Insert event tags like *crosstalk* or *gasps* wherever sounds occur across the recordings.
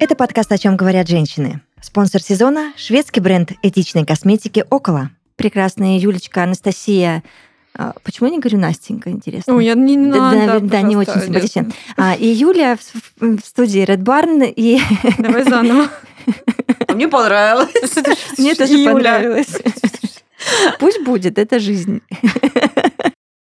Это подкаст «О чем говорят женщины». Спонсор сезона – шведский бренд этичной косметики «Около». Прекрасная Юлечка, Анастасия а, Почему я не говорю Настенька, интересно? Ой, я не, не да, надо, да, да, не очень симпатичен. А, и Юля в, в студии Red Barn. И... *laughs* Давай заново. А мне понравилось. *laughs* Мне тоже понравилось. Пусть будет, это жизнь.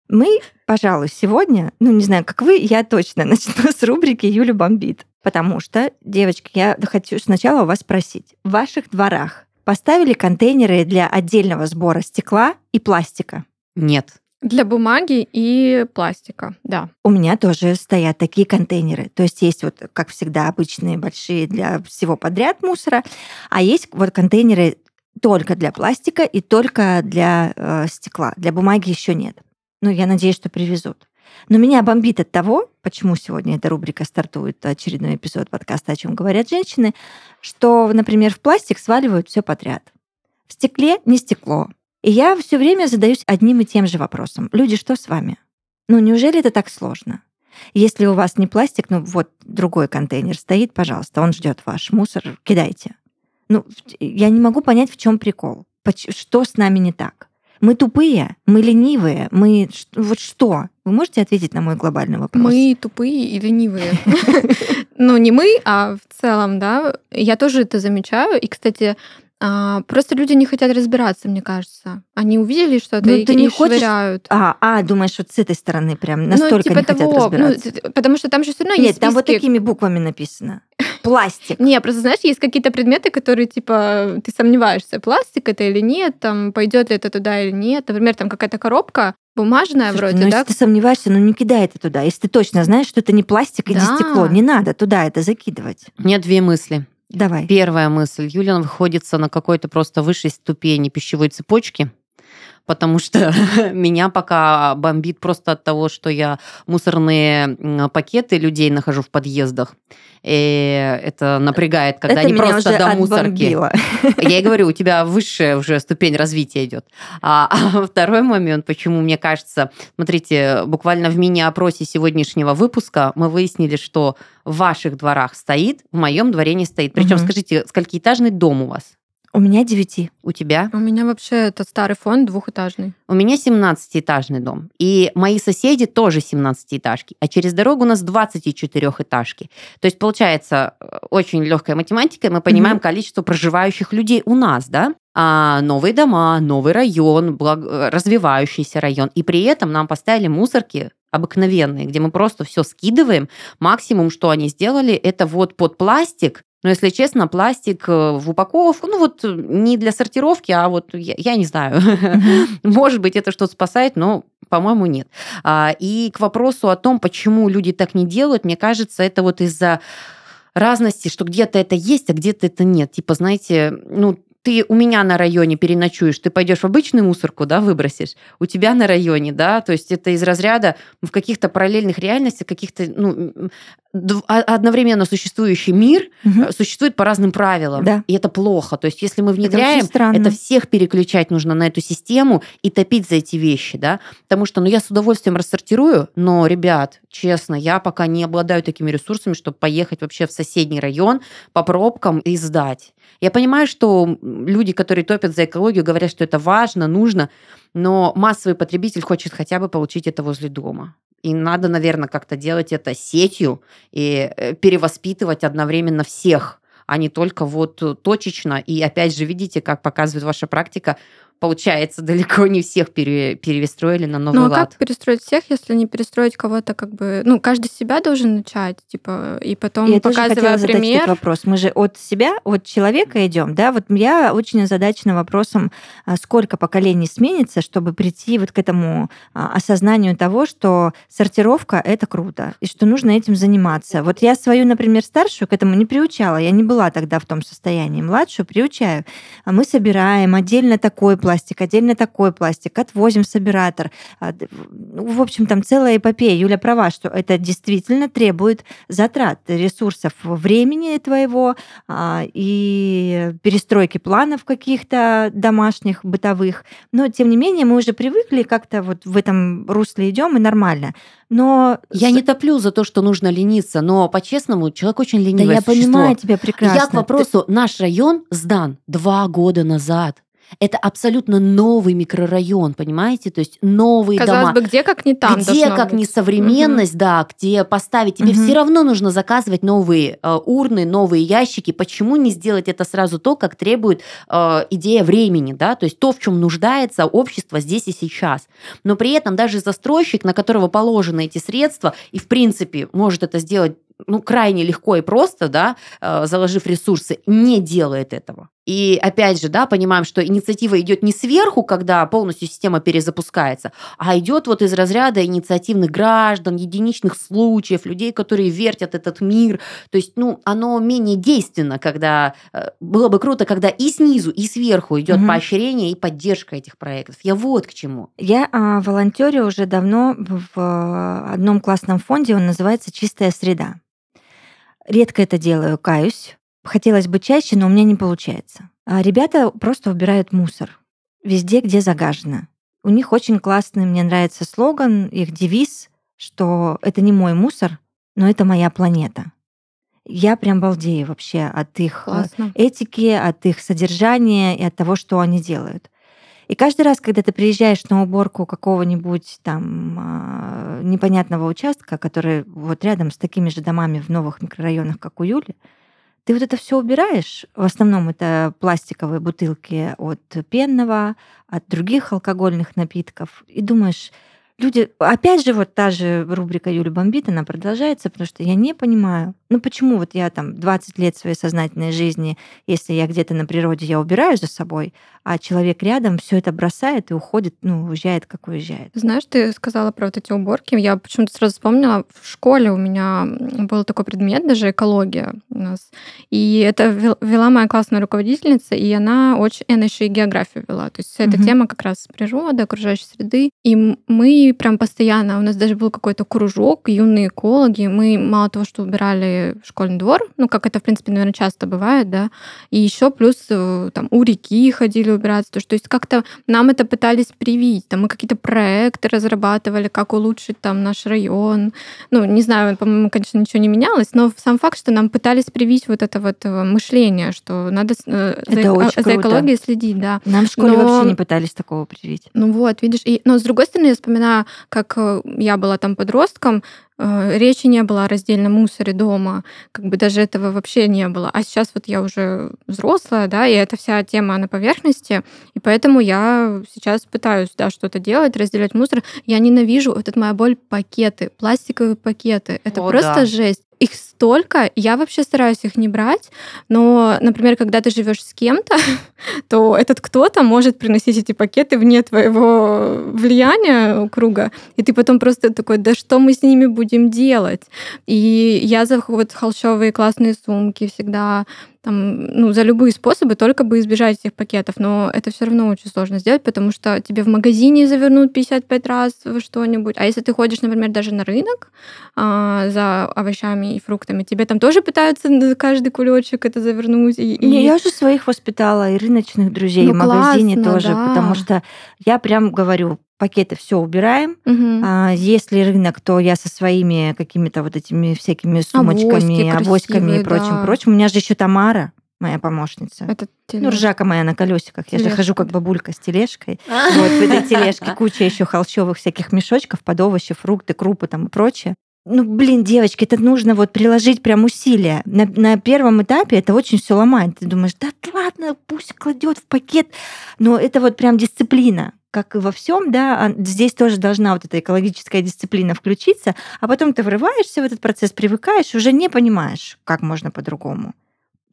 Мы, пожалуй, сегодня, ну не знаю, как вы, я точно начну с рубрики «Юля бомбит». Потому что, девочки, я хочу сначала у вас спросить. В ваших дворах поставили контейнеры для отдельного сбора стекла и пластика? Нет. Для бумаги и пластика, да. У меня тоже стоят такие контейнеры. То есть есть вот, как всегда, обычные большие для всего подряд мусора, а есть вот контейнеры только для пластика и только для э, стекла. Для бумаги еще нет. Ну, я надеюсь, что привезут. Но меня бомбит от того, почему сегодня эта рубрика стартует, очередной эпизод подкаста «О чем говорят женщины», что, например, в пластик сваливают все подряд. В стекле не стекло. И я все время задаюсь одним и тем же вопросом. Люди, что с вами? Ну, неужели это так сложно? Если у вас не пластик, ну вот другой контейнер стоит, пожалуйста, он ждет ваш мусор, кидайте. Ну, я не могу понять, в чем прикол. Что с нами не так? Мы тупые, мы ленивые, мы вот что? Вы можете ответить на мой глобальный вопрос? Мы тупые и ленивые. *laughs* Ну, не мы, а в целом, да. Я тоже это замечаю. И, кстати, а, просто люди не хотят разбираться, мне кажется. Они увидели что-то ну, и, ты не и хочешь... швыряют. А, а, думаешь, вот с этой стороны прям ну, настолько ну, типа не того, хотят ну, разбираться? Ну, потому что там же все равно Нет, есть там вот такими буквами написано. *laughs* Пластик. Не, просто знаешь, есть какие-то предметы, которые типа ты сомневаешься, пластик это или нет, там пойдет ли это туда или нет. Например, там какая-то коробка бумажная Слушай, вроде, ну, да? Если ты сомневаешься, ну не кидай это туда. Если ты точно знаешь, что это не пластик и да. не стекло, не надо туда это закидывать. У меня две мысли. Давай. Первая мысль. Юлиан выходится на какой-то просто высшей ступени пищевой цепочки потому что *laughs* меня пока бомбит просто от того, что я мусорные пакеты людей нахожу в подъездах. И это напрягает, когда это не просто до мусорки. *laughs* Я и говорю, у тебя высшая уже ступень развития идет. А, а второй момент, почему мне кажется, смотрите, буквально в мини-опросе сегодняшнего выпуска мы выяснили, что в ваших дворах стоит, в моем дворе не стоит. Причем, угу. скажите, сколькиэтажный дом у вас? У меня девяти. У тебя? У меня вообще это старый фонд двухэтажный. У меня 17-этажный дом. И мои соседи тоже 17-этажки. А через дорогу у нас 24-этажки. То есть, получается, э, очень легкая математика, и мы понимаем mm-hmm. количество проживающих людей у нас, да? А новые дома, новый район, благ... Э, развивающийся район. И при этом нам поставили мусорки обыкновенные, где мы просто все скидываем. Максимум, что они сделали, это вот под пластик но, если честно, пластик э, в упаковку, ну вот э, не для сортировки, а вот я, я не знаю, *laughs* может быть, это что-то спасает, но, по-моему, нет. А, и к вопросу о том, почему люди так не делают, мне кажется, это вот из-за разности, что где-то это есть, а где-то это нет. Типа, знаете, ну, ты у меня на районе переночуешь, ты пойдешь в обычную мусорку, да, выбросишь, у тебя на районе, да, то есть это из разряда в каких-то параллельных реальностях, каких-то, ну, одновременно существующий мир угу. существует по разным правилам, да. и это плохо. То есть если мы внедряем, это, это всех переключать нужно на эту систему и топить за эти вещи, да, потому что, ну, я с удовольствием рассортирую, но, ребят, честно, я пока не обладаю такими ресурсами, чтобы поехать вообще в соседний район по пробкам и сдать. Я понимаю, что люди, которые топят за экологию, говорят, что это важно, нужно, но массовый потребитель хочет хотя бы получить это возле дома. И надо, наверное, как-то делать это сетью и э, перевоспитывать одновременно всех, а не только вот точечно. И опять же, видите, как показывает ваша практика, получается, далеко не всех пере, перестроили на новый ну, а лад. как перестроить всех, если не перестроить кого-то как бы... Ну, каждый себя должен начать, типа, и потом я показывая тоже хотела пример... Задать этот вопрос. Мы же от себя, от человека идем, да? Вот я очень озадачена вопросом, а, сколько поколений сменится, чтобы прийти вот к этому а, осознанию того, что сортировка — это круто, и что нужно этим заниматься. Вот я свою, например, старшую к этому не приучала. Я не была тогда в том состоянии. Младшую приучаю. Мы собираем отдельно такой пластик, пластик, отдельно такой пластик, отвозим в собиратор. А, ну, в общем, там целая эпопея. Юля права, что это действительно требует затрат, ресурсов времени твоего а, и перестройки планов каких-то домашних, бытовых. Но, тем не менее, мы уже привыкли, как-то вот в этом русле идем, и нормально. Но я не топлю за то, что нужно лениться, но по-честному человек очень ленивый. Да я существо. понимаю тебя прекрасно. Я к вопросу, Ты... наш район сдан два года назад. Это абсолютно новый микрорайон, понимаете? То есть новые Казалось дома. бы, где как не там Где как быть. не современность, угу. да, где поставить. Тебе угу. все равно нужно заказывать новые э, урны, новые ящики. Почему не сделать это сразу то, как требует э, идея времени, да? То есть то, в чем нуждается общество здесь и сейчас. Но при этом даже застройщик, на которого положены эти средства, и в принципе может это сделать ну, крайне легко и просто, да, э, заложив ресурсы, не делает этого. И опять же, да, понимаем, что инициатива идет не сверху, когда полностью система перезапускается, а идет вот из разряда инициативных граждан, единичных случаев, людей, которые вертят этот мир. То есть, ну, оно менее действенно, когда э, было бы круто, когда и снизу, и сверху идет угу. поощрение и поддержка этих проектов. Я вот к чему. Я а, волонтерю уже давно в одном классном фонде, он называется «Чистая среда». Редко это делаю, каюсь. Хотелось бы чаще, но у меня не получается. А ребята просто убирают мусор везде, где загажено. У них очень классный, мне нравится слоган, их девиз, что это не мой мусор, но это моя планета. Я прям балдею вообще от их э, Классно. этики, от их содержания и от того, что они делают. И каждый раз, когда ты приезжаешь на уборку какого-нибудь там а, непонятного участка, который вот рядом с такими же домами в новых микрорайонах, как у Юли, ты вот это все убираешь. В основном это пластиковые бутылки от пенного, от других алкогольных напитков. И думаешь, люди... Опять же, вот та же рубрика Юли Бомбит, она продолжается, потому что я не понимаю, ну почему вот я там 20 лет своей сознательной жизни, если я где-то на природе, я убираю за собой, а человек рядом все это бросает и уходит, ну, уезжает, как уезжает. Знаешь, ты сказала про вот эти уборки. Я почему-то сразу вспомнила, в школе у меня был такой предмет, даже экология у нас. И это вела моя классная руководительница, и она очень... Она еще и географию вела. То есть эта угу. тема как раз природа, окружающей среды. И мы прям постоянно... У нас даже был какой-то кружок, юные экологи. Мы мало того, что убирали школьный двор, ну, как это, в принципе, наверное, часто бывает, да, и еще плюс э, там у реки ходили убираться. То, есть как-то нам это пытались привить. Там мы какие-то проекты разрабатывали, как улучшить там наш район. Ну, не знаю, по-моему, конечно, ничего не менялось, но сам факт, что нам пытались привить вот это вот э, мышление, что надо э, это за, очень за экологией следить, да. Нам в школе но... вообще не пытались такого привить. Ну вот, видишь. И, но с другой стороны, я вспоминаю, как э, я была там подростком, Э, речи не было о раздельном мусоре дома, как бы даже этого вообще не было. А сейчас вот я уже взрослая, да, и эта вся тема на поверхности, и поэтому я сейчас пытаюсь, да, что-то делать, разделять мусор. Я ненавижу, вот это моя боль, пакеты, пластиковые пакеты. Это О, просто да. жесть их столько, я вообще стараюсь их не брать, но, например, когда ты живешь с кем-то, *laughs* то этот кто-то может приносить эти пакеты вне твоего влияния круга, и ты потом просто такой, да что мы с ними будем делать? И я за вот холщовые классные сумки всегда там, ну, за любые способы, только бы избежать этих пакетов. Но это все равно очень сложно сделать, потому что тебе в магазине завернут 55 раз во что-нибудь. А если ты ходишь, например, даже на рынок а, за овощами и фруктами, тебе там тоже пытаются каждый кулечек это завернуть. И, и... Не, я уже своих воспитала, и рыночных друзей, ну, и в магазине классно, тоже, да. потому что я прям говорю, пакеты все убираем. Угу. А, если рынок, то я со своими какими-то вот этими всякими сумочками, Авоськи авоськами и прочим, да. прочим. У меня же еще Тамара, моя помощница. Это тележка. Ну, ржака моя на колесиках. Я же хожу как бабулька с тележкой. *laughs* Вот в этой тележке куча еще холщовых всяких мешочков под овощи, фрукты, крупы там и прочее. Ну, блин, девочки, это нужно вот приложить прям усилия. На, на первом этапе это очень все ломает. Ты думаешь, да ладно, пусть кладет в пакет. Но это вот прям дисциплина как и во всем, да, а здесь тоже должна вот эта экологическая дисциплина включиться, а потом ты врываешься в этот процесс, привыкаешь, уже не понимаешь, как можно по-другому.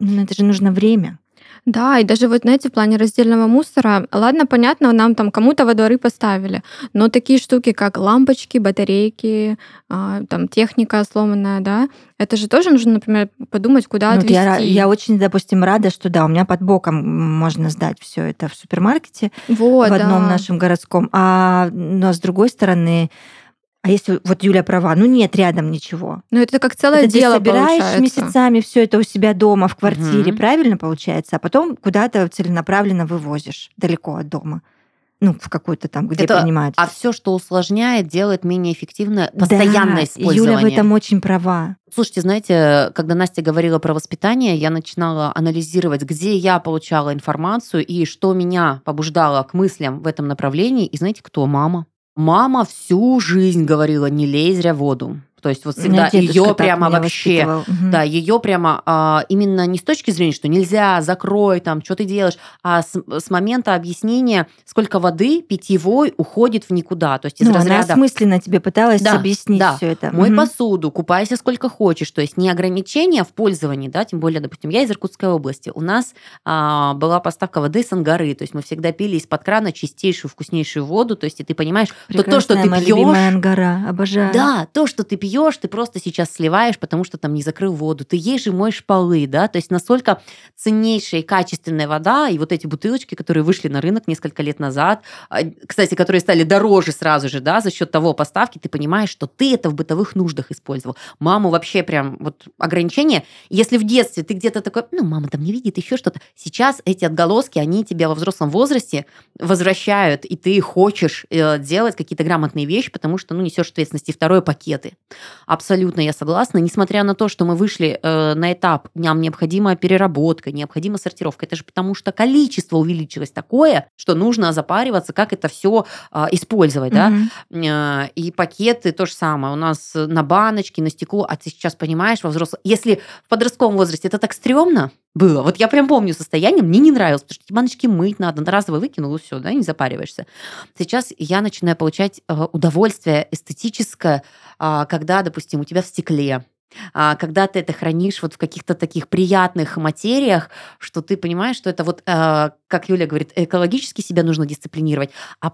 Но это же нужно время. Да, и даже вот, знаете, в плане раздельного мусора, ладно, понятно, нам там кому-то во дворы поставили, но такие штуки, как лампочки, батарейки, а, там техника сломанная, да, это же тоже нужно, например, подумать, куда ну, отвезти. Я, я очень, допустим, рада, что да, у меня под боком можно сдать все это в супермаркете вот, в одном да. нашем городском. А но с другой стороны, а если вот Юля права, ну нет рядом ничего. Ну это как целое это дело ты собираешь получается. месяцами все это у себя дома в квартире, угу. правильно получается, а потом куда-то целенаправленно вывозишь далеко от дома ну, в какой-то там, где это, принимают. А все, что усложняет, делает менее эффективное постоянное да, использование. Юля в этом очень права. Слушайте, знаете, когда Настя говорила про воспитание, я начинала анализировать, где я получала информацию и что меня побуждало к мыслям в этом направлении. И знаете, кто? Мама. Мама всю жизнь говорила, не лезь в воду. То есть вот всегда ее прямо вообще, угу. да, ее прямо а, именно не с точки зрения, что нельзя, закрой там, что ты делаешь, а с, с момента объяснения, сколько воды питьевой уходит в никуда. То есть из ну, разряда... Она осмысленно тебе пыталась да, объяснить да. все это. Мой угу. посуду, купайся сколько хочешь. То есть не ограничения в пользовании, да, тем более, допустим, я из Иркутской области. У нас а, была поставка воды с Ангары, то есть мы всегда пили из-под крана чистейшую, вкуснейшую воду. То есть и ты понимаешь, то, то, что ты пьешь... Ангара, обожаю. Да, то, что ты пьешь пьешь, ты просто сейчас сливаешь, потому что там не закрыл воду. Ты ешь и моешь полы, да, то есть настолько ценнейшая и качественная вода, и вот эти бутылочки, которые вышли на рынок несколько лет назад, а, кстати, которые стали дороже сразу же, да, за счет того поставки, ты понимаешь, что ты это в бытовых нуждах использовал. Маму вообще прям вот ограничения. Если в детстве ты где-то такой, ну, мама там не видит еще что-то, сейчас эти отголоски, они тебя во взрослом возрасте возвращают, и ты хочешь э, делать какие-то грамотные вещи, потому что, ну, несешь ответственности. Второе, пакеты. Абсолютно я согласна. Несмотря на то, что мы вышли э, на этап, нам необходима переработка, необходима сортировка, это же потому, что количество увеличилось такое, что нужно запариваться, как это все э, использовать. Mm-hmm. Да? Э, и пакеты то же самое. У нас на баночке, на стекло, а ты сейчас понимаешь, во взрослом... Если в подростковом возрасте это так стрёмно, было. Вот я прям помню состояние, мне не нравилось, потому что эти баночки мыть надо, на разово выкинул, и все, да, не запариваешься. Сейчас я начинаю получать э, удовольствие эстетическое, а, когда, допустим, у тебя в стекле а, когда ты это хранишь вот в каких-то таких приятных материях, что ты понимаешь, что это вот, а, как Юля говорит, экологически себя нужно дисциплинировать, а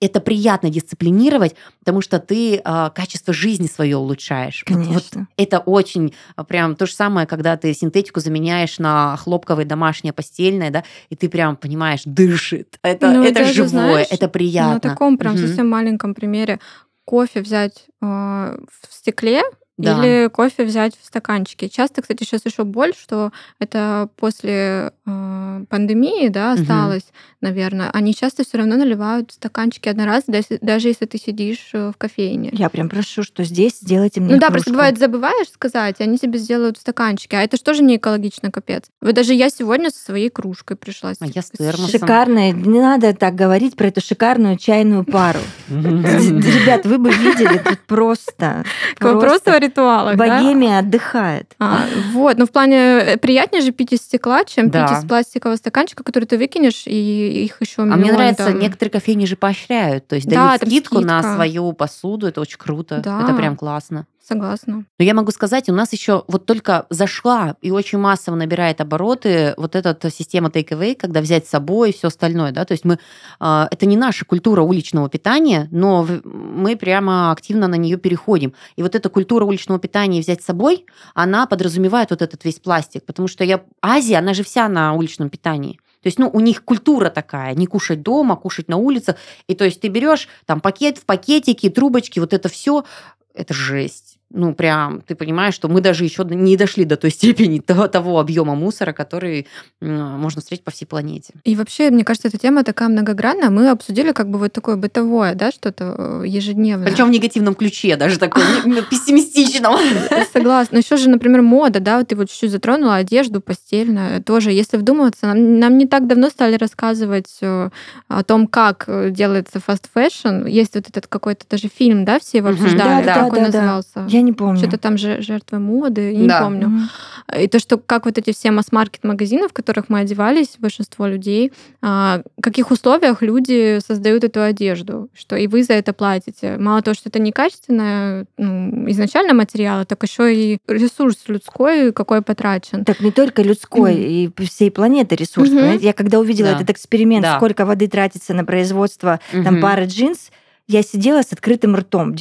это приятно дисциплинировать, потому что ты а, качество жизни свое улучшаешь. Конечно. Вот, вот это очень прям то же самое, когда ты синтетику заменяешь на хлопковое домашнее постельное, да, и ты прям понимаешь, дышит. Это, ну, это живое, знаешь, это приятно. На таком прям угу. совсем маленьком примере кофе взять э, в стекле, да. Или кофе взять в стаканчике. Часто, кстати, сейчас еще боль, что это после э, пандемии, да, осталось, угу. наверное. Они часто все равно наливают в стаканчики одноразовые, даже, даже если ты сидишь э, в кофейне. Я прям прошу, что здесь сделайте мне Ну кружку. да, просто бывает забываешь сказать, и они тебе сделают в стаканчике. А это же тоже не экологично, капец. Вот даже я сегодня со своей кружкой пришла. А я с термосом. Шикарная, не надо так говорить про эту шикарную чайную пару. *laughs* Ребят, вы бы видели, тут просто... Просто ритуалах. Богемия да? отдыхает. А, вот, но в плане э, приятнее же пить из стекла, чем да. пить из пластикового стаканчика, который ты выкинешь, и их еще А мне нравится, там... некоторые кофейни же поощряют, то есть да, дают скидку скидка. на свою посуду, это очень круто, да. это прям классно. Согласна. Но я могу сказать, у нас еще вот только зашла и очень массово набирает обороты вот эта система take-away, когда взять с собой и все остальное, да, то есть мы, а, это не наша культура уличного питания, но мы прямо активно на нее переходим. И вот эта культура уличного питания взять с собой, она подразумевает вот этот весь пластик, потому что я, Азия, она же вся на уличном питании. То есть, ну, у них культура такая, не кушать дома, кушать на улице. И то есть ты берешь там пакет в пакетике, трубочки, вот это все, это жесть ну, прям, ты понимаешь, что мы даже еще не дошли до той степени *laughs* того, того объема мусора, который можно встретить по всей планете. И вообще, мне кажется, эта тема такая многогранная. Мы обсудили как бы вот такое бытовое, да, что-то э, ежедневное. Причем в негативном ключе, даже такой *laughs* пессимистичном. Согласна. Еще же, например, мода, да, вот ты вот чуть-чуть затронула одежду постельную. Тоже, если вдумываться, нам, нам не так давно стали рассказывать э, о том, как э, делается fast fashion. Есть вот этот какой-то даже фильм, да, все его обсуждали, как он назывался? Я не помню. Что-то там же жертвы моды, я Да. не помню. Мгм. И то, что как вот эти все масс-маркет магазины, в которых мы одевались, большинство людей, а, в каких условиях люди создают эту одежду, что и вы за это платите. Мало того, что это некачественное ну, изначально материал, так еще и ресурс людской какой потрачен. Так не только людской, и всей планеты ресурс. Понимаете? Я когда увидела Да. этот эксперимент, Да. сколько воды тратится на производство там Мгм. пары джинс, я сидела с открытым ртом.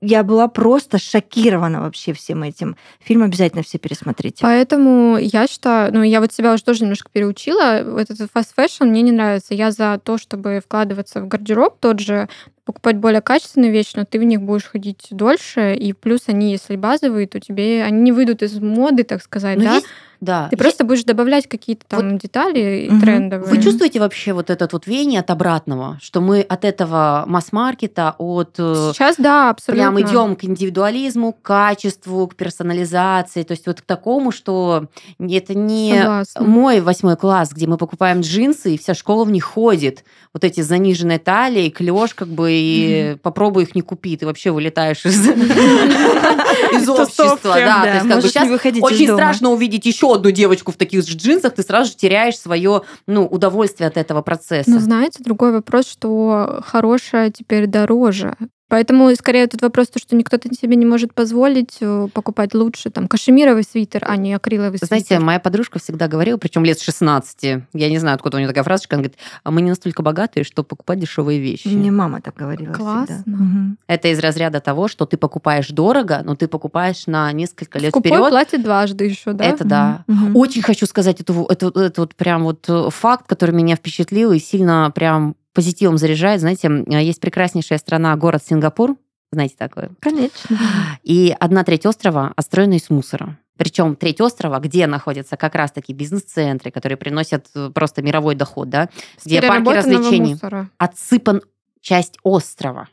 Я была просто шокирована вообще всем этим. Фильм обязательно все пересмотрите. Поэтому я считаю, ну, я вот себя уже тоже немножко переучила. Вот этот fast fashion мне не нравится. Я за то, чтобы вкладываться в гардероб тот же, покупать более качественные вещи, но ты в них будешь ходить дольше, и плюс они, если базовые, то тебе они не выйдут из моды, так сказать, Но да? есть- да. Ты просто будешь добавлять какие-то там детали Мгм. трендовые. Вы чувствуете вообще вот этот вот веяние от обратного, что мы от этого масс-маркета, от э, Сейчас, да, абсолютно. прям идем к индивидуализму, к качеству, к персонализации, то есть вот к такому, что это не Согласна. мой восьмой класс, где мы покупаем джинсы, и вся школа в них ходит. Вот эти с заниженной талией, клеш, как бы, и попробуй их не купи, ты вообще вылетаешь из, *laughs* из общества. Да, то есть как бы можешь сейчас очень страшно увидеть еще одну девочку в таких же джинсах, ты сразу же теряешь свое ну, удовольствие от этого процесса. Но знаете, другой вопрос, что хорошее теперь дороже. Поэтому скорее этот вопрос, то, что никто себе не может позволить э, покупать лучше там кашемировый свитер, а не акриловый Знаете, свитер. моя подружка всегда говорила, причем лет с 16, я не знаю, откуда у нее такая фразочка, она говорит, а мы не настолько богатые, чтобы покупать дешевые вещи. Мне мама так говорила Классно. всегда. Мгм. Это из разряда того, что ты покупаешь дорого, но ты покупаешь на несколько лет Скупой вперед. платит дважды еще, да? Это да. Мгм. Очень хочу сказать эту, эту, эту вот прям вот э, факт, который меня впечатлил и сильно прям позитивом заряжает. Знаете, есть прекраснейшая страна, город Сингапур, знаете такое, Конечно. и одна треть острова отстроена из мусора. Причем треть острова, где находятся как раз-таки бизнес-центры, которые приносят э, просто мировой доход, да, где парки развлечений, мусора. отсыпан часть острова.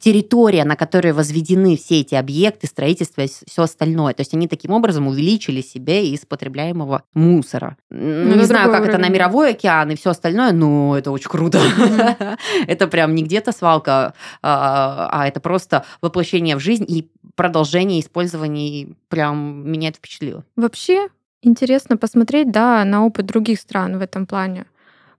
Территория, на которой возведены все эти объекты, строительство и все остальное. То есть они таким образом увеличили себе из потребляемого мусора. Ну, Не знаю, как это на уровень. мировой океан и все остальное, но это очень круто. *laughs* Это прям не где-то свалка, а а это просто воплощение в жизнь и продолжение использования. Прям меня это впечатлило. Вообще интересно посмотреть, да, на опыт других стран в этом плане.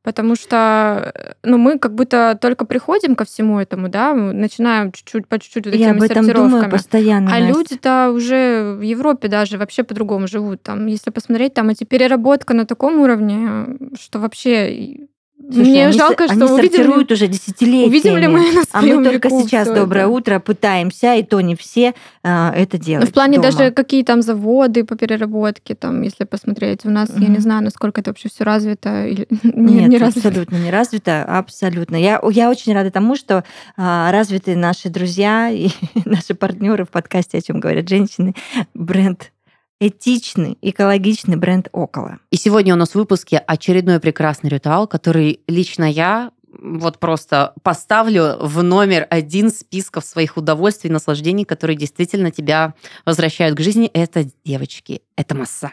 Потому что э, ну, мы как будто только приходим ко всему этому, да, начинаем чуть-чуть по чуть-чуть вот Я этими об этом думаю сортировками. постоянно. А люди-то уже в Европе даже вообще по-другому живут. Там, если посмотреть, там эти переработка на таком уровне, что вообще Слушай, мне они жалко, что они увидели, сортируют уже десятилетиями. увидим ли мы на А мы только сейчас, доброе это. утро, пытаемся, и то не все а, это Ну, делать. в плане дома. даже какие там заводы по переработке, там, если посмотреть, у нас, я не знаю, насколько это вообще все развито или *laughs* не, Нет, не развито. абсолютно не развито, абсолютно. Я, я очень рада тому, что а, развиты наши друзья и *laughs* наши партнеры в подкасте, о чем говорят женщины, бренд этичный, экологичный бренд около. И сегодня у нас в выпуске очередной прекрасный ритуал, который лично я вот просто поставлю в номер один списков своих удовольствий, наслаждений, которые действительно тебя возвращают к жизни. Это, девочки, это массаж.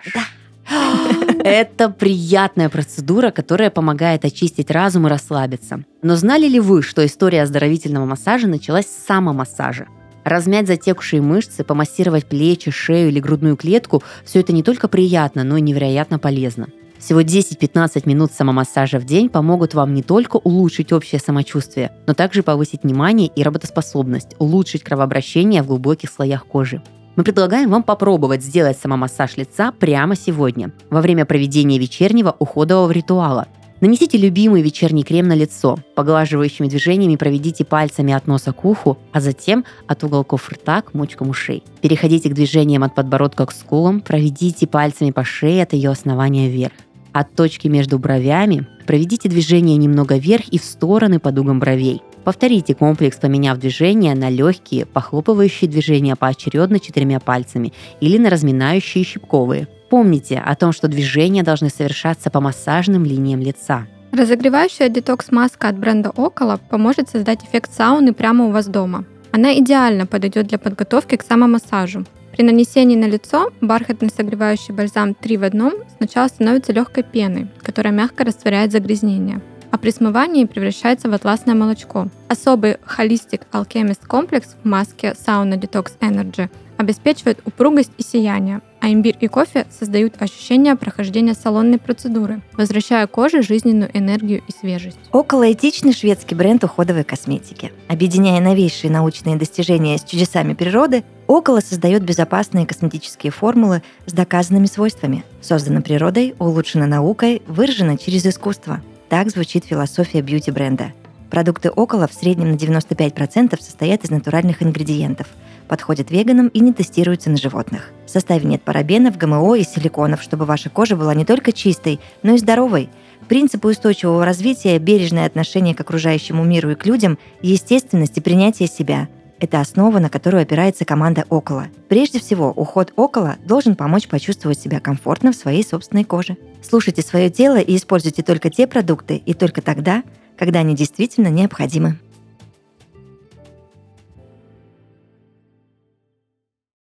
*gasps* Это приятная процедура, которая помогает очистить разум и расслабиться. Но знали ли вы, что история оздоровительного массажа началась с самомассажа? Размять затекшие мышцы, помассировать плечи, шею или грудную клетку – все это не только приятно, но и невероятно полезно. Всего 10-15 минут самомассажа в день помогут вам не только улучшить общее самочувствие, но также повысить внимание и работоспособность, улучшить кровообращение в глубоких слоях кожи. Мы предлагаем вам попробовать сделать самомассаж лица прямо сегодня, во время проведения вечернего уходового ритуала. Нанесите любимый вечерний крем на лицо, поглаживающими движениями проведите пальцами от носа к уху, а затем от уголков рта к мочкам ушей. Переходите к движениям от подбородка к скулам, проведите пальцами по шее от ее основания вверх. От точки между бровями проведите движение немного вверх и в стороны по дугам бровей. Повторите комплекс, поменяв движение на легкие, похлопывающие движения поочередно четырьмя пальцами или на разминающие щипковые. Помните о том, что движения должны совершаться по массажным линиям лица. Разогревающая детокс-маска от бренда Около поможет создать эффект сауны прямо у вас дома. Она идеально подойдет для подготовки к самомассажу. При нанесении на лицо бархатный согревающий бальзам 3 в одном сначала становится легкой пеной, которая мягко растворяет загрязнения, а при смывании превращается в атласное молочко. Особый Holistic Alchemist комплекс в маске Sauna Detox Energy обеспечивают упругость и сияние, а имбирь и кофе создают ощущение прохождения салонной процедуры, возвращая коже жизненную энергию и свежесть. Околоэтичный шведский бренд уходовой косметики. Объединяя новейшие научные достижения с чудесами природы, Около создает безопасные косметические формулы с доказанными свойствами. Создана природой, улучшена наукой, выражена через искусство. Так звучит философия бьюти-бренда. Продукты Около в среднем на 95% состоят из натуральных ингредиентов – подходят веганам и не тестируются на животных. В составе нет парабенов, ГМО и силиконов, чтобы ваша кожа была не только чистой, но и здоровой. Принципы устойчивого развития, бережное отношение к окружающему миру и к людям, естественность и принятие себя – это основа, на которую опирается команда «Около». Прежде всего, уход «Около» должен помочь почувствовать себя комфортно в своей собственной коже. Слушайте свое тело и используйте только те продукты и только тогда, когда они действительно необходимы.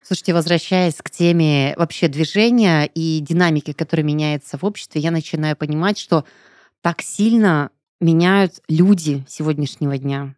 Слушайте, возвращаясь к теме вообще движения и динамики, которая меняется в обществе, я начинаю понимать, что так сильно меняют люди сегодняшнего дня.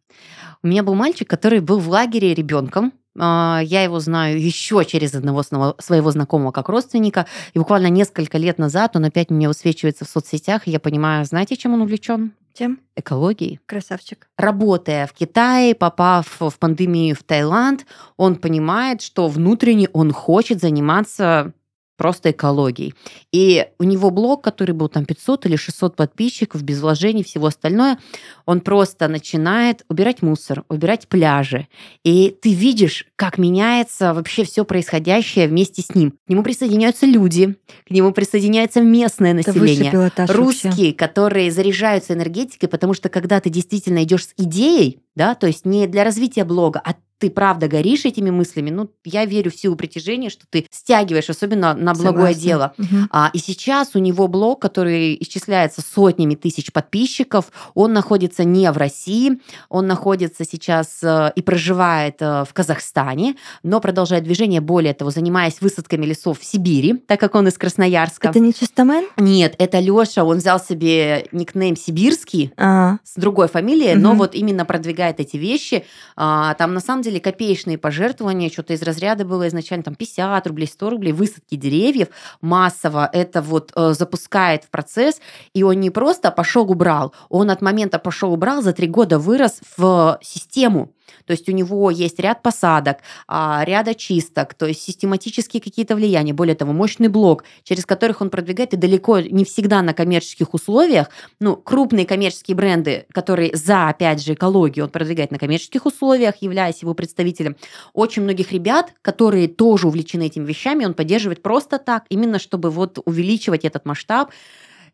У меня был мальчик, который был в лагере ребенком, а, я его знаю еще через одного своего знакомого как родственника. И буквально несколько лет назад он опять мне высвечивается в соцсетях, и я понимаю, знаете, чем он увлечен? Чем? Экологией. Красавчик. Работая в Китае, попав в пандемию в Таиланд, он понимает, что внутренне он хочет заниматься просто экологией. И у него блог, который был там 500 или 600 подписчиков, без вложений, всего остальное, он просто начинает убирать мусор, убирать пляжи. И ты видишь, как меняется вообще все происходящее вместе с ним. К нему присоединяются люди, к нему присоединяется местное население. Русские, вообще. которые заряжаются энергетикой, потому что когда ты действительно идешь с идеей, да, то есть не для развития блога, а ты правда горишь этими мыслями, ну, я верю в силу притяжения, что ты стягиваешь, особенно на благое Согласна. дело. Угу. А, и сейчас у него блог, который исчисляется сотнями тысяч подписчиков, он находится не в России, он находится сейчас э, и проживает э, в Казахстане, но продолжает движение, более того, занимаясь высадками лесов в Сибири, так как он из Красноярска. Это не Чистомен? Нет, это Лёша, он взял себе никнейм Сибирский а. с другой фамилией, угу. но вот именно продвигает эти вещи. А, там на самом деле деле копеечные пожертвования, что-то из разряда было изначально там 50 рублей, 100 рублей, высадки деревьев массово это вот э, запускает в процесс, и он не просто пошел убрал, он от момента пошел убрал за три года вырос в систему. То есть у него есть ряд посадок, а, ряд очисток, то есть систематические какие-то влияния. Более того, мощный блок, через которых он продвигает, и далеко не всегда на коммерческих условиях. Ну, крупные коммерческие бренды, которые за, опять же, экологию, он продвигает на коммерческих условиях, являясь его представителем. Очень многих ребят, которые тоже увлечены этими вещами, он поддерживает просто так, именно чтобы вот увеличивать этот масштаб.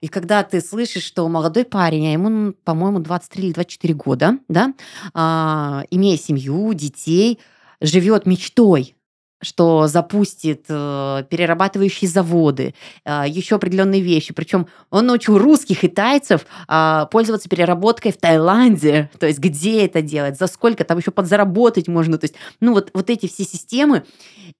И когда ты слышишь, что молодой парень, а ему, по-моему, 23 или 24 года, да, а, имея семью, детей, живет мечтой что запустит э, перерабатывающие заводы, э, еще определенные вещи. Причем он научил русских и тайцев э, пользоваться переработкой в Таиланде, то есть где это делать, за сколько, там еще подзаработать можно. То есть, ну вот, вот эти все системы,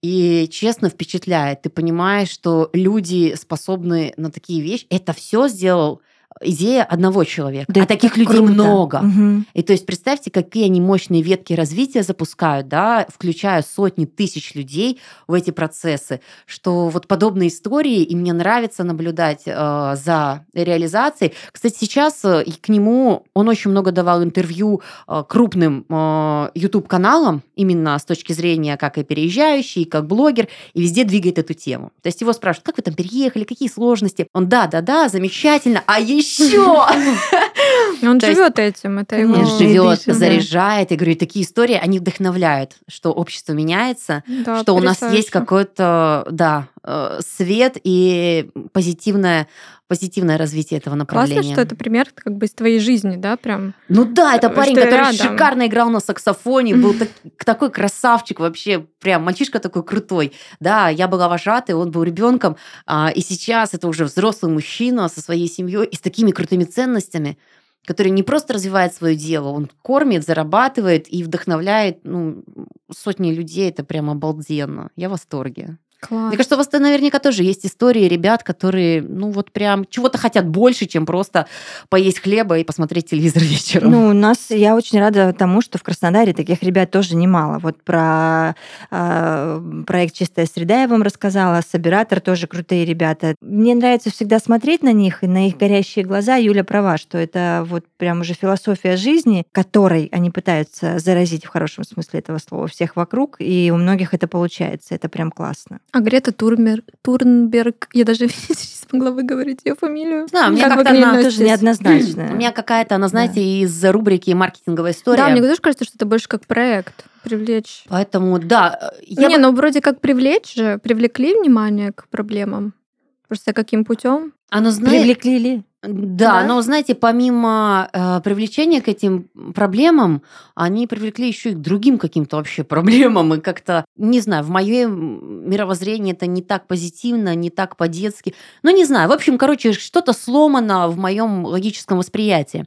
и честно впечатляет. Ты понимаешь, что люди способны на такие вещи. Это все сделал идея одного человека. Да, а таких людей круто. много. Угу. И то есть представьте, какие они мощные ветки развития запускают, да, включая сотни тысяч людей в эти процессы, что вот подобные истории, и мне нравится наблюдать э, за реализацией. Кстати, сейчас э, к нему он очень много давал интервью э, крупным э, YouTube-каналам, именно с точки зрения как и переезжающий, как блогер, и везде двигает эту тему. То есть его спрашивают, как вы там переехали, какие сложности? Он, да, да, да, замечательно, а еще еще. *laughs* Он живет этим, это его живет, заряжает. Я говорю, такие истории, они вдохновляют, что общество меняется, что у нас есть какой-то, да, э, свет и позитивное позитивное развитие этого направления. Классно, что это пример как бы из твоей жизни, да, прям. Ну да, это парень, который рядом. шикарно играл на саксофоне, был *laughs* так, такой красавчик вообще, прям мальчишка такой крутой. Да, я была вожатой, он был ребенком, а, и сейчас это уже взрослый мужчина со своей семьей и с такими крутыми ценностями который не просто развивает свое дело, он кормит, зарабатывает и вдохновляет ну, сотни людей. Это прям обалденно. Я в восторге. Класс. Мне кажется, у вас наверняка тоже есть истории ребят, которые, ну вот прям чего-то хотят больше, чем просто поесть хлеба и посмотреть телевизор *laughs* вечером. Ну, у нас, я очень рада тому, что в Краснодаре таких ребят тоже немало. Вот про э, проект «Чистая среда» я вам рассказала, Собиратор тоже крутые ребята. Мне нравится всегда смотреть на них и на их горящие глаза. Юля права, что это вот прям уже философия жизни, которой они пытаются заразить в хорошем смысле этого слова всех вокруг, и у многих это получается. Это прям классно. А Грета Турмер, Турнберг, я даже *laughs* не смогла выговорить ее фамилию. Да, мне Как как-то она тоже неоднозначная. У меня какая-то, она, знаете, из рубрики маркетинговая история. Да, мне тоже кажется, что это больше как проект привлечь. Поэтому, да, я не, бы- ну вроде как привлечь же, привлекли внимание к проблемам. Просто каким путем? оно, знаете, Привлекли ли? Да, Да? но знаете, помимо э, привлечения к этим проблемам, они привлекли еще и к другим каким-то вообще *laughs* проблемам. И как-то, не знаю, в моем мировоззрении это не так позитивно, не так по-детски. Ну, не знаю. В общем, короче, что-то сломано в моем логическом восприятии.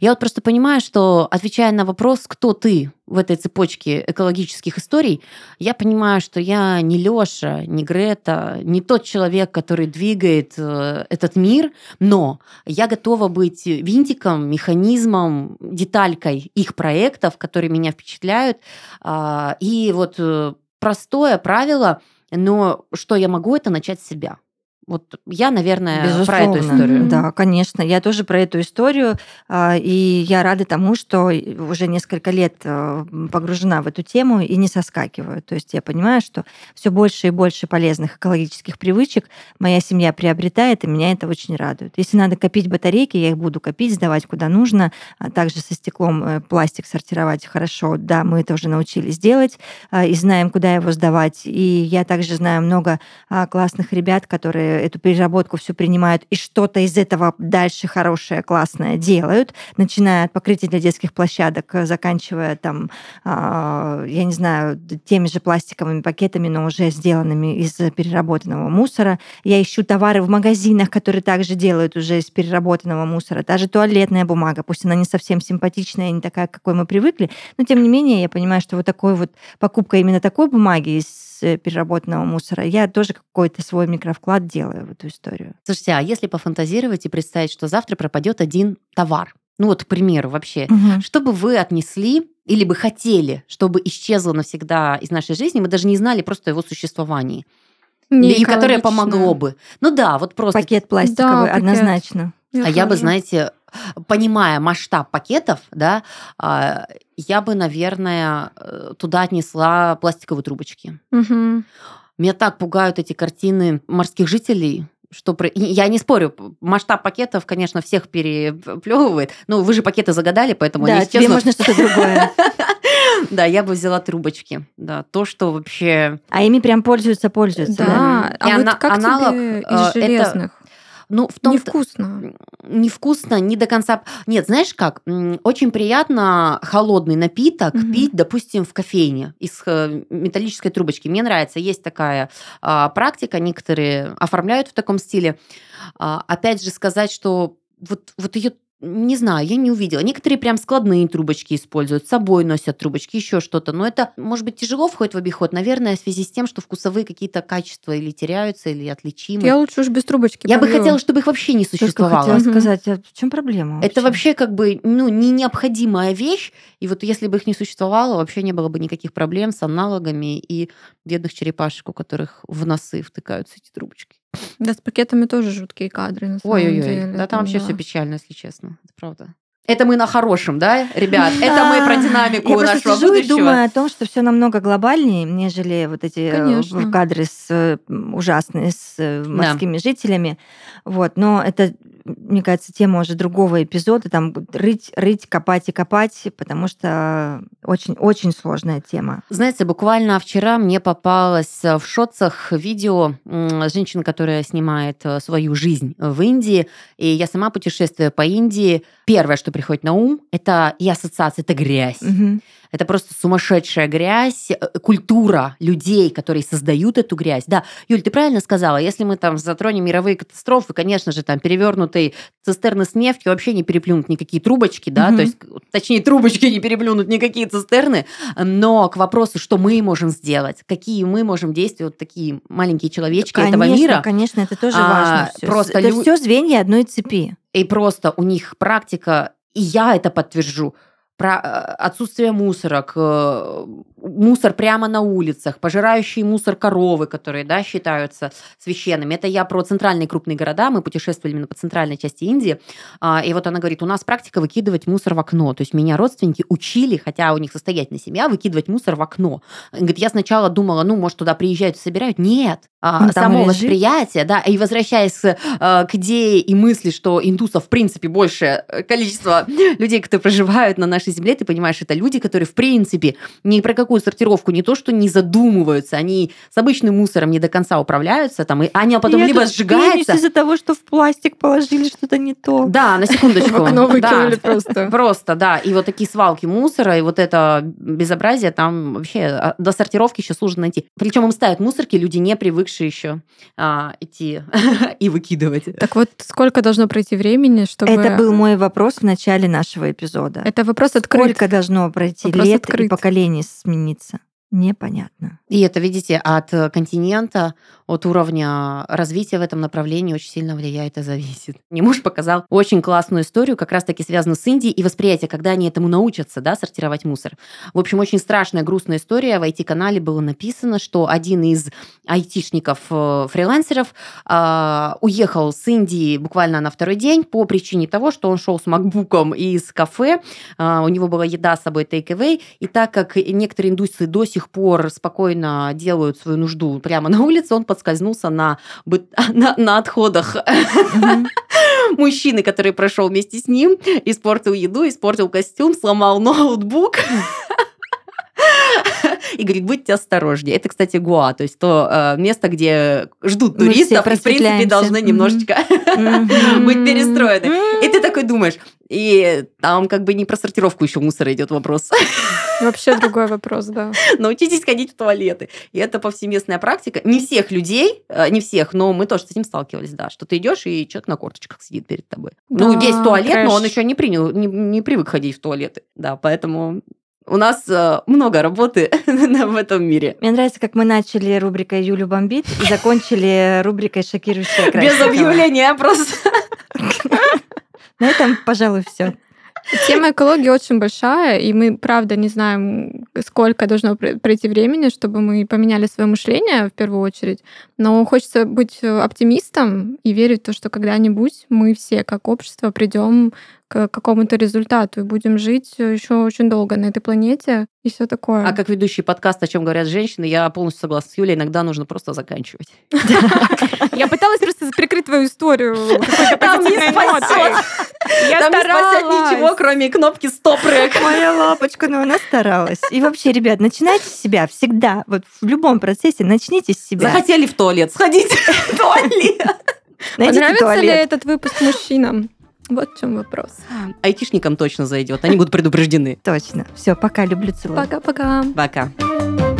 Я вот просто понимаю, что, отвечая на вопрос, кто ты в этой цепочке экологических историй, я понимаю, что я не Лёша, не Грета, не тот человек, который двигает э, этот мир, но я готова быть винтиком, механизмом, деталькой их проектов, которые меня впечатляют. А, И вот э, простое правило, но что я могу, это начать с себя. Вот я, наверное, про эту Безусловно. историю. Да, конечно. Я тоже про эту историю. а, И я рада тому, что уже несколько лет э, погружена в эту тему и не соскакиваю. То есть я понимаю, что все больше и больше полезных экологических привычек моя семья приобретает, и меня это очень радует. Если надо копить батарейки, я их буду копить, сдавать куда нужно. А также со стеклом э, пластик сортировать хорошо. Да, мы это уже научились делать а, и знаем, куда его сдавать. И я также знаю много а, классных ребят, которые эту переработку все принимают и что-то из этого дальше хорошее, классное делают, начиная от покрытия для детских площадок, э, заканчивая там, а, я не знаю, теми же пластиковыми пакетами, но уже сделанными из переработанного мусора. Я ищу товары в магазинах, которые также делают уже из переработанного мусора. Та же туалетная бумага, пусть она не совсем симпатичная, не такая, к какой мы привыкли, но тем не менее я понимаю, что вот такой вот покупка именно такой бумаги из переработанного мусора, я тоже какой-то свой микровклад делаю в эту историю. Слушайте, а если пофантазировать и представить, что завтра пропадет один товар, ну вот, к примеру, вообще, что бы вы отнесли или бы хотели, чтобы исчезло навсегда из нашей жизни, мы даже не знали просто о его существовании, Не и которое помогло бы. Ну да, вот просто. Пакет пластиковый, пакет. однозначно. А я бы, тоже. знаете, понимая масштаб пакетов, да, а, я бы, наверное, э, туда отнесла пластиковые трубочки. Мгм. Меня так пугают эти картины морских жителей, что про- я не спорю, масштаб пакетов, конечно, всех переплевывает. Ну, вы же пакеты загадали, поэтому Да, они тебе можно что-то другое. *laughs* Да, я бы взяла трубочки. Да, то, что вообще... А ими прям пользуются, пользуются. да. Да, а И вот ана- как аналог, тебе э, из это железных? Ну, в том Невкусно. невкусно, не до конца. Нет, знаешь как? Очень приятно холодный напиток Мгм. пить, допустим, в кофейне из э, металлической трубочки. Мне нравится, есть такая а, практика, некоторые оформляют в таком стиле. А, опять же, сказать, что вот, вот ее не знаю, я не увидела. Некоторые прям складные трубочки используют, с собой носят трубочки, еще что-то. Но это, может быть, тяжело входит в обиход, наверное, в связи с тем, что вкусовые какие-то качества или теряются, или отличимы. Я лучше уж без трубочки Я бы полью. хотела, чтобы их вообще не Только существовало. хотела Мгм. сказать, а в чем проблема? Это вообще как бы ну, не необходимая вещь. И вот если бы их не существовало, вообще не было бы никаких проблем с аналогами и бедных черепашек, у которых в носы втыкаются эти трубочки. Да, с пакетами тоже жуткие кадры, Ой-ой-ой. Да там вообще да. все печально, если честно. Это правда. Это мы на хорошем, да, ребят? Это мы про динамику Я просто нашего сижу и думаю о том, что все намного глобальнее, нежели вот эти э, Конечно. кадры с э, ужасные с э, морскими жителями. Вот, но это мне кажется, тема уже другого эпизода, там рыть, рыть, копать и копать, потому что очень-очень сложная тема. Знаете, буквально вчера мне попалось в шоцах видео женщины, которая снимает э, свою жизнь в Индии, и я сама путешествую по Индии. Первое, что приходит на ум, это и ассоциация, это грязь. Мгм. Это просто сумасшедшая грязь, э, культура людей, которые создают эту грязь. Да, Юль, ты правильно сказала, если мы там затронем мировые катастрофы, конечно же, там перевернутые цистерны с нефтью вообще не переплюнут никакие трубочки, да, угу. то есть, точнее, трубочки не переплюнут никакие цистерны, но к вопросу, что мы можем сделать, какие мы можем действия, вот такие маленькие человечки конечно, этого мира. Конечно, это тоже а, важно. Просто это лю... все звенья одной цепи. И просто у них практика, и я это подтвержу, про э, отсутствие мусора, э, мусор прямо на улицах, пожирающие мусор коровы, которые да, считаются священными. Это я про центральные крупные города, мы путешествовали именно по центральной части Индии, а, и вот она говорит, у нас практика выкидывать мусор в окно. То есть меня родственники учили, хотя у них состоятельная семья, выкидывать мусор в окно. Говорит, я сначала думала, ну, может, туда приезжают и собирают. Нет, ну, само восприятие, да, и возвращаясь э, к идее и мысли, что индусов, в принципе, большее количество *laughs* людей, которые проживают на нашей земле, ты понимаешь, это люди, которые, в принципе, ни про какую сортировку не то, что не задумываются, они с обычным мусором не до конца управляются, там, и они потом и либо сжигаются. из-за того, что в пластик положили что-то не то. Да, на секундочку. *laughs* окно выкинули просто. Просто, да. И вот такие свалки мусора, и вот это безобразие там вообще а, до сортировки еще сложно найти. Причем им ставят мусорки, люди не привыкшие еще а, идти *laughs* и выкидывать. Так вот, сколько должно пройти времени, чтобы... Это был мой вопрос в начале нашего эпизода. Это вопрос открыт. Сколько должно пройти вопрос лет открыт. и поколений смениться? Непонятно. И это, видите, от континента от уровня развития в этом направлении очень сильно влияет и зависит. Мне муж показал очень классную историю, как раз-таки связанную с Индией и восприятие, когда они этому научатся, да, сортировать мусор. В общем, очень страшная, грустная история. В IT-канале было написано, что один из айтишников, э, фрилансеров, э, уехал с Индии буквально на второй день по причине того, что он шел с макбуком из кафе, э, у него была еда с собой take-away, и так как некоторые индусы до сих пор спокойно делают свою нужду прямо на улице, он подсказал поскользнулся на, *laughs* на, на отходах. Мужчины, который прошел вместе с ним, испортил еду, испортил костюм, сломал *laughs* ноутбук. *laughs* и говорит, будьте осторожнее. Это, кстати, Гуа, то есть то э, место, где ждут туристов, и, в принципе, должны немножечко быть перестроены. И ты такой думаешь, и там как бы не про сортировку еще мусора идет вопрос. *laughs* Вообще другой вопрос, да. Научитесь ходить в туалеты. И это повсеместная практика. Не всех людей, э, не всех, но мы тоже с этим сталкивались, да, что ты идешь и человек на корточках сидит перед тобой. Да, ну, есть туалет, трэш. но он еще не принял, не, не привык ходить в туалеты. Да, поэтому у нас э, много работы *laughs* в этом мире. Мне нравится, как мы начали рубрикой Юлю бомбит и закончили рубрикой шокирующая Без объявления просто. На этом, пожалуй, все. Тема экологии очень большая, и мы, правда, не знаем, сколько должно пройти времени, чтобы мы поменяли свое мышление в первую очередь. Но хочется быть оптимистом и верить в то, что когда-нибудь мы все как общество придем к какому-то результату и будем жить еще очень долго на этой планете и все такое. А как ведущий подкаст, о чем говорят женщины, я полностью согласна с Юлей, иногда нужно просто заканчивать. *laughs* Я пыталась просто прикрыть твою историю Там не спасет. Я Там не спасет ничего, кроме кнопки стоп-рек. *laughs* Моя лапочка, ну она старалась. И вообще, ребят, начинайте с себя всегда. Вот в любом процессе начните с себя. Захотели в туалет, сходите *laughs* в туалет. Понравится ли этот выпуск мужчинам? Вот в чем вопрос. Айтишникам точно зайдет. Они будут предупреждены. Точно. Все, пока, люблю, целую. Пока-пока. Пока. -пока. пока.